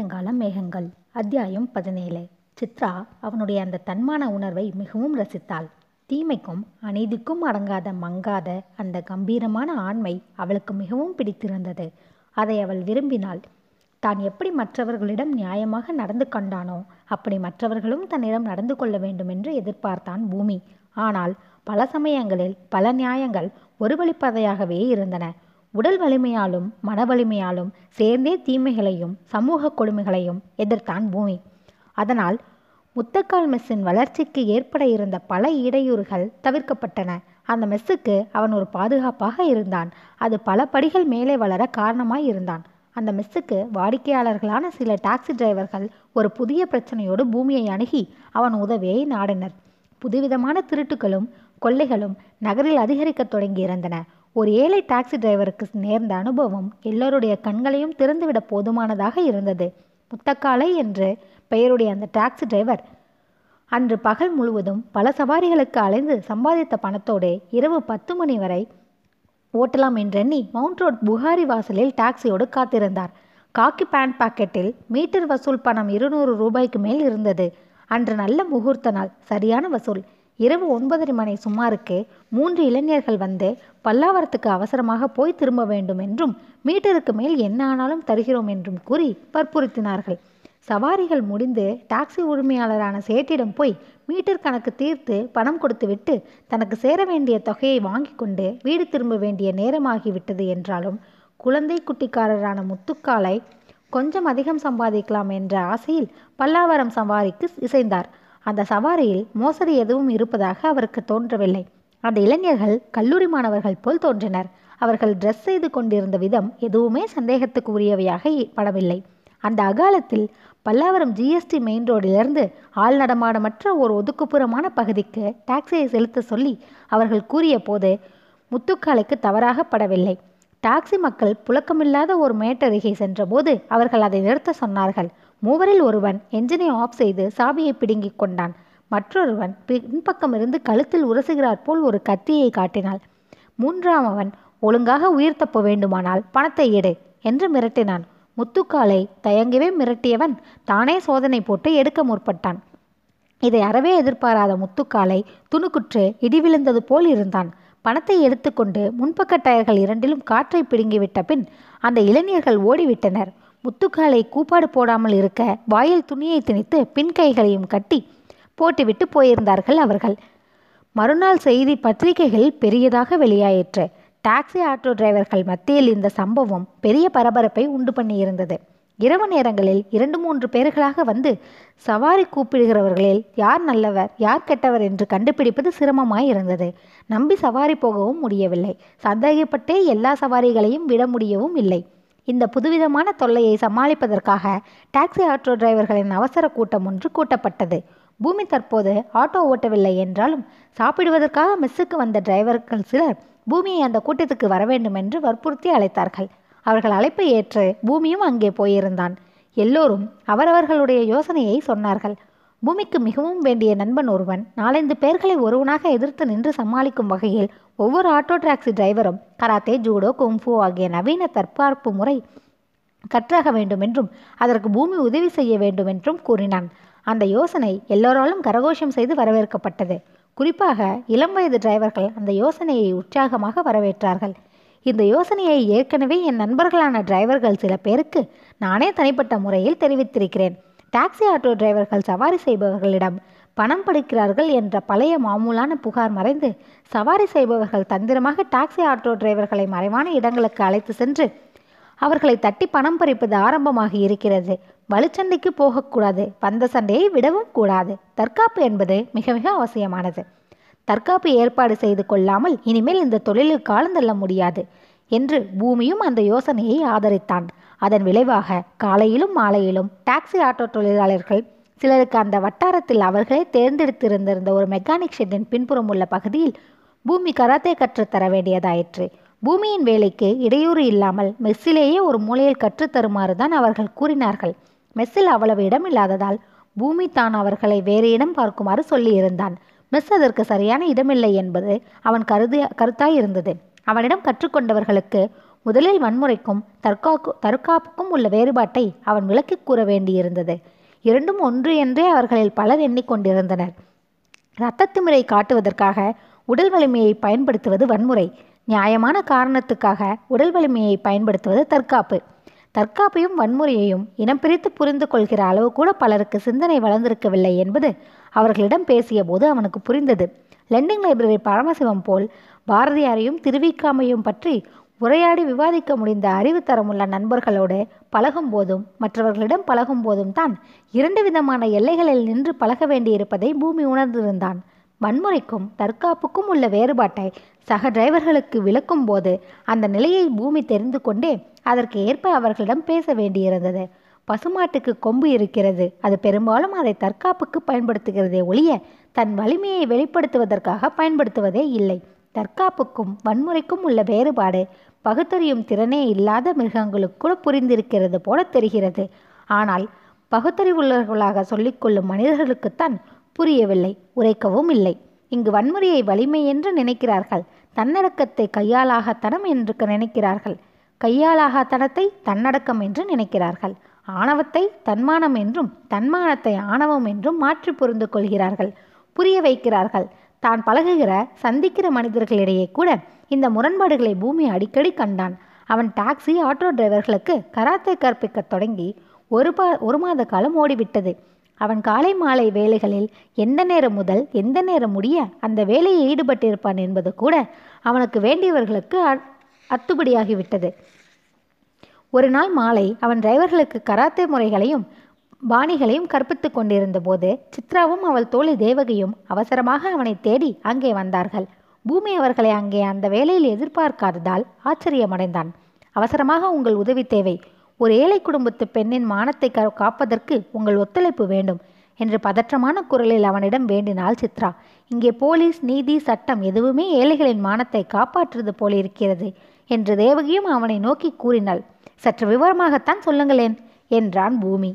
சாயங்கால மேகங்கள். அத்தியாயம் பதினேழு. சித்ரா அவனுடைய அந்த தன்மான உணர்வை மிகவும் ரசித்தாள். தீமைக்கும் அநீதிக்கும் அடங்காத மங்காத அந்த கம்பீரமான ஆண்மை அவளுக்கு மிகவும் பிடித்திருந்தது. அதை அவள் விரும்பினாள். தான் எப்படி மற்றவர்களிடம் நியாயமாக நடந்து கொண்டானோ அப்படி மற்றவர்களும் தன்னிடம் நடந்து கொள்ள வேண்டும் என்று எதிர்பார்த்தான் பூமி. ஆனால் பல சமயங்களில் பல நியாயங்கள் ஒரு வழிப்பதையாகவே இருந்தன. உடல் வலிமையாலும் மன வலிமையாலும் சேர்ந்தே தீமைகளையும் சமூக கொடுமைகளையும் எதிர்த்தான் பூமி. அதனால் முத்தக்கால் மெஸ்ஸின் வளர்ச்சிக்கு ஏற்பட இருந்த பல இடையூறுகள் தவிர்க்கப்பட்டன. அந்த மெஸ்ஸுக்கு அவன் ஒரு பாதுகாப்பாக இருந்தான். அது பல படிகள் மேலே வளர காரணமாய் இருந்தான். அந்த மெஸ்ஸுக்கு வாடிக்கையாளர்களான சில டாக்ஸி டிரைவர்கள் ஒரு புதிய பிரச்சனையோடு பூமியை அணுகி அவன் உதவியை நாடினர். புதுவிதமான திருட்டுகளும் கொள்ளைகளும் நகரில் அதிகரிக்கத் தொடங்கியிருந்தன ஒரு ஏழை டாக்ஸி டிரைவருக்கு நேர்ந்த அனுபவம் எல்லோருடைய கண்களையும் திறந்துவிட போதுமானதாக இருந்தது. முத்தக்காலை என்று பெயருடைய அந்த டாக்ஸி டிரைவர் அன்று பகல் முழுவதும் பல சவாரிகளுக்கு அலைந்து சம்பாதித்த பணத்தோடு இரவு பத்து மணி வரை ஓட்டலாம் என்றெண்ணி மவுண்ட் ரோட் புகாரி வாசலில் டாக்ஸியோடு காத்திருந்தார். காக்கி பேண்ட் பாக்கெட்டில் மீட்டர் வசூல் பணம் இருநூறு ரூபாய்க்கு மேல் இருந்தது. அன்று நல்ல முகூர்த்த நாள் சரியான வசூல். இரவு ஒன்பதரை மணி சுமாருக்கு மூன்று இளைஞர்கள் வந்து பல்லாவரத்துக்கு அவசரமாக போய் திரும்ப வேண்டும் என்றும் மீட்டருக்கு மேல் என்ன ஆனாலும் தருகிறோம் என்றும் கூறி வற்புறுத்தினார்கள். சவாரிகள் முடிந்து டாக்ஸி உரிமையாளரான சேட்டிடம் போய் மீட்டர் கணக்கு தீர்த்து பணம் கொடுத்துவிட்டு தனக்கு சேர வேண்டிய தொகையை வாங்கி கொண்டு வீடு திரும்ப வேண்டிய நேரமாகிவிட்டது என்றாலும் குழந்தை குட்டிக்காரரான முத்துக்காலை கொஞ்சம் அதிகம் சம்பாதிக்கலாம் என்ற ஆசையில் பல்லாவரம் சவாரிக்கு இசைந்தார். அந்த சவாரியில் மோசடி எதுவும் இருப்பதாக அவருக்கு தோன்றவில்லை. அந்த இளைஞர்கள் கல்லூரி மாணவர்கள் போல் தோன்றினர். அவர்கள் ட்ரெஸ் செய்து கொண்டிருந்த விதம் எதுவுமே சந்தேகத்துக்கு உரியவையாக படவில்லை. அந்த அகாலத்தில் பல்லாவரம் ஜிஎஸ்டி மெயின் ரோடிலிருந்து ஆள் நடமாடமற்ற ஒரு ஒதுக்குப்புறமான பகுதிக்கு டாக்ஸியை செலுத்த சொல்லி அவர்கள் கூறிய போது முத்துக்காலைக்கு தவறாக படவில்லை. டாக்ஸி மக்கள் புழக்கமில்லாத ஒரு மேட்டருகே சென்றபோது அவர்கள் அதை நிறுத்த சொன்னார்கள். மூவரில் ஒருவன் என்ஜினை ஆஃப் செய்து சாவியை பிடுங்கிக் கொண்டான். மற்றொருவன் பின்பக்கம் இருந்து கழுத்தில் உரசுகிறார் போல் ஒரு கத்தியை காட்டினாள். மூன்றாமவன் ஒழுங்காக உயிர் தப்ப வேண்டுமானால் பணத்தை எடு என்று மிரட்டினான். முத்துக்காலை தயங்கவே மிரட்டியவன் தானே சோதனை போட்டு எடுக்க முற்பட்டான். இதை அறவே எதிர்பாராத முத்துக்காலை துணுக்குற்று இடி விழுந்தது போல் இருந்தான். பணத்தை எடுத்துக்கொண்டு முன்பக்க டயர்கள் இரண்டிலும் காற்றை பிடுங்கிவிட்ட பின் அந்த இளைஞர்கள் ஓடிவிட்டனர். முத்துக்காலை கூப்பாடு போடாமல் இருக்க வாயில் துணியை திணித்து பின் கைகளையும் கட்டி போட்டுவிட்டு போயிருந்தார்கள் அவர்கள். மறுநாள் செய்தி பத்திரிகைகள் பெரியதாக வெளியாயிற்று. டாக்ஸி ஆட்டோ டிரைவர்கள் மத்தியில் இந்த சம்பவம் பெரிய பரபரப்பை உண்டு பண்ணியிருந்தது. இரவு நேரங்களில் இரண்டு மூன்று பேர்களாக வந்து சவாரி கூப்பிடுகிறவர்களில் யார் நல்லவர் யார் கெட்டவர் என்று கண்டுபிடிப்பது சிரமமாய் இருந்தது நம்பி சவாரி போகவும் முடியவில்லை. சந்தேகப்பட்டே எல்லா சவாரிகளையும் விட முடியவும் இல்லை. இந்த புதுவிதமான தொல்லையை சமாளிப்பதற்காக டாக்ஸி ஆட்டோ டிரைவர்களின் அவசர கூட்டம் ஒன்று கூட்டப்பட்டது. பூமி தற்போது ஆட்டோ ஓட்டவில்லை என்றாலும் சாப்பிடுவதற்காக மெஸ்ஸுக்கு வந்த டிரைவர்கள் சிலர் பூமியை அந்த கூட்டத்துக்கு வர வேண்டும் என்று வற்புறுத்தி அழைத்தார்கள். அவர்கள் அழைப்பை ஏற்று பூமியும் அங்கே போயிருந்தான். எல்லோரும் அவரவர்களுடைய யோசனையை சொன்னார்கள். பூமிக்கு மிகவும் வேண்டிய நண்பன் ஒருவன் நாலந்து பேர்களை ஒருவனாக எதிர்த்து நின்று சமாளிக்கும் வகையில் ஒவ்வொரு ஆட்டோ டாக்ஸி டிரைவரும் கராத்தே ஜூடோ குங்ஃபு ஆகிய நவீன தற்பார்ப்பு முறை கற்றாக வேண்டும் என்றும் அதற்கு பூமி உதவி செய்ய வேண்டும் என்றும் கூறினான். அந்த யோசனை எல்லோராலும் கரகோஷம் செய்து வரவேற்கப்பட்டது. குறிப்பாக இளம் வயது டிரைவர்கள் அந்த யோசனையை உற்சாகமாக வரவேற்றார்கள். இந்த யோசனையை ஏற்கனவே என் நண்பர்களான டிரைவர்கள் சில பேருக்கு நானே தனிப்பட்ட முறையில் தெரிவித்திருக்கிறேன். டாக்ஸி ஆட்டோ டிரைவர்கள் சவாரி செய்பவர்களிடம் பணம் படுக்கிறார்கள் என்ற பழைய மாமூலான புகார் மறைந்து சவாரி செய்பவர்கள் தந்திரமாக டாக்ஸி ஆட்டோ டிரைவர்களை மறைவான இடங்களுக்கு அழைத்து சென்று அவர்களை தட்டி பணம் பறிப்பது ஆரம்பமாகி இருக்கிறது. வலுச்சண்டைக்கு போகக்கூடாது. வந்த சண்டையை விடவும் கூடாது. தற்காப்பு என்பது மிக மிக அவசியமானது. தற்காப்பு ஏற்பாடு செய்து கொள்ளாமல் இனிமேல் இந்த தொழிலில் காலந்தள்ள முடியாது என்று பூமியும் அந்த யோசனையை ஆதரித்தான். அதன் விளைவாக காலையிலும் மாலையிலும் டாக்ஸி ஆட்டோ தொழிலாளர்கள் சிலருக்கு அந்த வட்டாரத்தில் அவர்களே தேர்ந்தெடுத்திருந்திருந்த ஒரு மெக்கானிக் ஷெட்டின் பின்புறம் உள்ள பகுதியில் பூமி கராத்தே கற்றுத்தர வேண்டியதாயிற்று. பூமியின் வேலைக்கு இடையூறு இல்லாமல் மெஸ்ஸிலேயே ஒரு மூலையில் கற்றுத்தருமாறு தான் அவர்கள் கூறினார்கள். மெஸ்ஸில் அவ்வளவு இடம் இல்லாததால் பூமி தான் அவர்களை வேறு இடம் பார்க்குமாறு சொல்லியிருந்தான். மெஸ் அதற்கு சரியான இடமில்லை என்பது அவன் கருதி கருத்தாய் இருந்தது அவனிடம் கற்றுக்கொண்டவர்களுக்கு முதலில் வன்முறைக்கும் தற்காக்கு தற்காப்புக்கும் உள்ள வேறுபாட்டை அவன் விளக்கி கூற வேண்டியிருந்தது. இரண்டும் ஒன்று என்றே அவர்களில் பலர் எண்ணிக்கொண்டிருந்தனர். இரத்தத்திமிரை காட்டுவதற்காக உடல் வலிமையை பயன்படுத்துவது வன்முறை. நியாயமான காரணத்துக்காக உடல் வலிமையை பயன்படுத்துவது தற்காப்பு. தற்காப்பையும் வன்முறையையும் இனம் பிரித்து புரிந்து கொள்கிற அளவு கூட பலருக்கு சிந்தனை வளர்ந்திருக்கவில்லை என்பது அவர்களிடம் பேசிய போது அவனுக்கு புரிந்தது. லெண்டிங் லைப்ரரி பரமசிவம் போல் பாரதியாரையும் திருவிக்காமையும் பற்றி உரையாடி விவாதிக்க முடிந்த அறிவு தரமுள்ள நண்பர்களோடு பழகும் போதும் மற்றவர்களிடம் பழகும் போதும் தான் இரண்டு விதமான எல்லைகளில் நின்று பழக வேண்டியிருப்பதை பூமி உணர்ந்திருந்தான். வன்முறைக்கும் தற்காப்புக்கும் உள்ள வேறுபாட்டை சக டிரைவர்களுக்கு விளக்கும் போது அந்த நிலையை பூமி தெரிந்து கொண்டே அதற்கு ஏற்ப அவர்களிடம் பேச வேண்டியிருந்தது. பசுமாட்டுக்கு கொம்பு இருக்கிறது. அது பெரும்பாலும் அதை தற்காப்புக்கு பயன்படுத்துகிறதே ஒழிய தன் வலிமையை வெளிப்படுத்துவதற்காக பயன்படுத்துவதே இல்லை. தற்காப்புக்கும் வன்முறைக்கும் உள்ள வேறுபாடு பகுத்தறியும் திறனே இல்லாத மிருகங்களுக்கு புரிந்திருக்கிறது போல தெரிகிறது. ஆனால் பகுத்தறிவுள்ளவர்களாக சொல்லிக்கொள்ளும் மனிதர்களுக்குத்தான் புரியவில்லை உரைக்கவும் இல்லை. இங்கு வன்முறையை வலிமை என்று நினைக்கிறார்கள். தன்னடக்கத்தை கையாளாகத்தனம் என்று நினைக்கிறார்கள். கையாளாகத்தனத்தை தன்னடக்கம் என்று நினைக்கிறார்கள். ஆணவத்தை தன்மானம் என்றும் தன்மானத்தை ஆணவம் என்றும் மாற்றி புரிந்து கொள்கிறார்கள். புரிய வைக்கிறார்கள். தான் பழகுகிற சந்திக்கிற மனிதர்களிடையே கூட இந்த முரண்பாடுகளை பூமி அடிக்கடி கண்டான். அவன் டாக்ஸி ஆட்டோ டிரைவர்களுக்கு கராத்தே கற்பிக்கத் தொடங்கி ஒரு பா ஒரு மாத காலம் ஓடிவிட்டது. அவன் காலை மாலை வேலைகளில் எந்த நேரம் முதல் எந்த நேரம் முடிய அந்த வேலையை ஈடுபட்டிருப்பான் என்பது கூட அவனுக்கு வேண்டியவர்களுக்கு அத்துபடியாகிவிட்டது. ஒரு நாள் மாலை அவன் டிரைவர்களுக்கு கராத்தே முறைகளையும் பாணிகளையும் கற்பித்து கொண்டிருந்த போது சித்ராவும் அவள் தோழி தேவகியும் அவசரமாக அவனை தேடி அங்கே வந்தார்கள். பூமி அவர்களை அங்கே அந்த வேலையில் எதிர்பார்க்காததால் ஆச்சரியமடைந்தான். அவசரமாக உங்கள் உதவி தேவை. ஒரு ஏழை குடும்பத்து பெண்ணின் மானத்தை காப்பதற்கு உங்கள் ஒத்துழைப்பு வேண்டும் என்று பதற்றமான குரலில் அவனிடம் வேண்டினாள் சித்ரா. இங்கே போலீஸ் நீதி சட்டம் எதுவுமே ஏழைகளின் மானத்தை காப்பாற்றுவது போலிருக்கிறது என்று தேவகியும் அவனை நோக்கி கூறினாள். சற்று விவரமாகத்தான் சொல்லுங்களேன் என்றான் பூமி.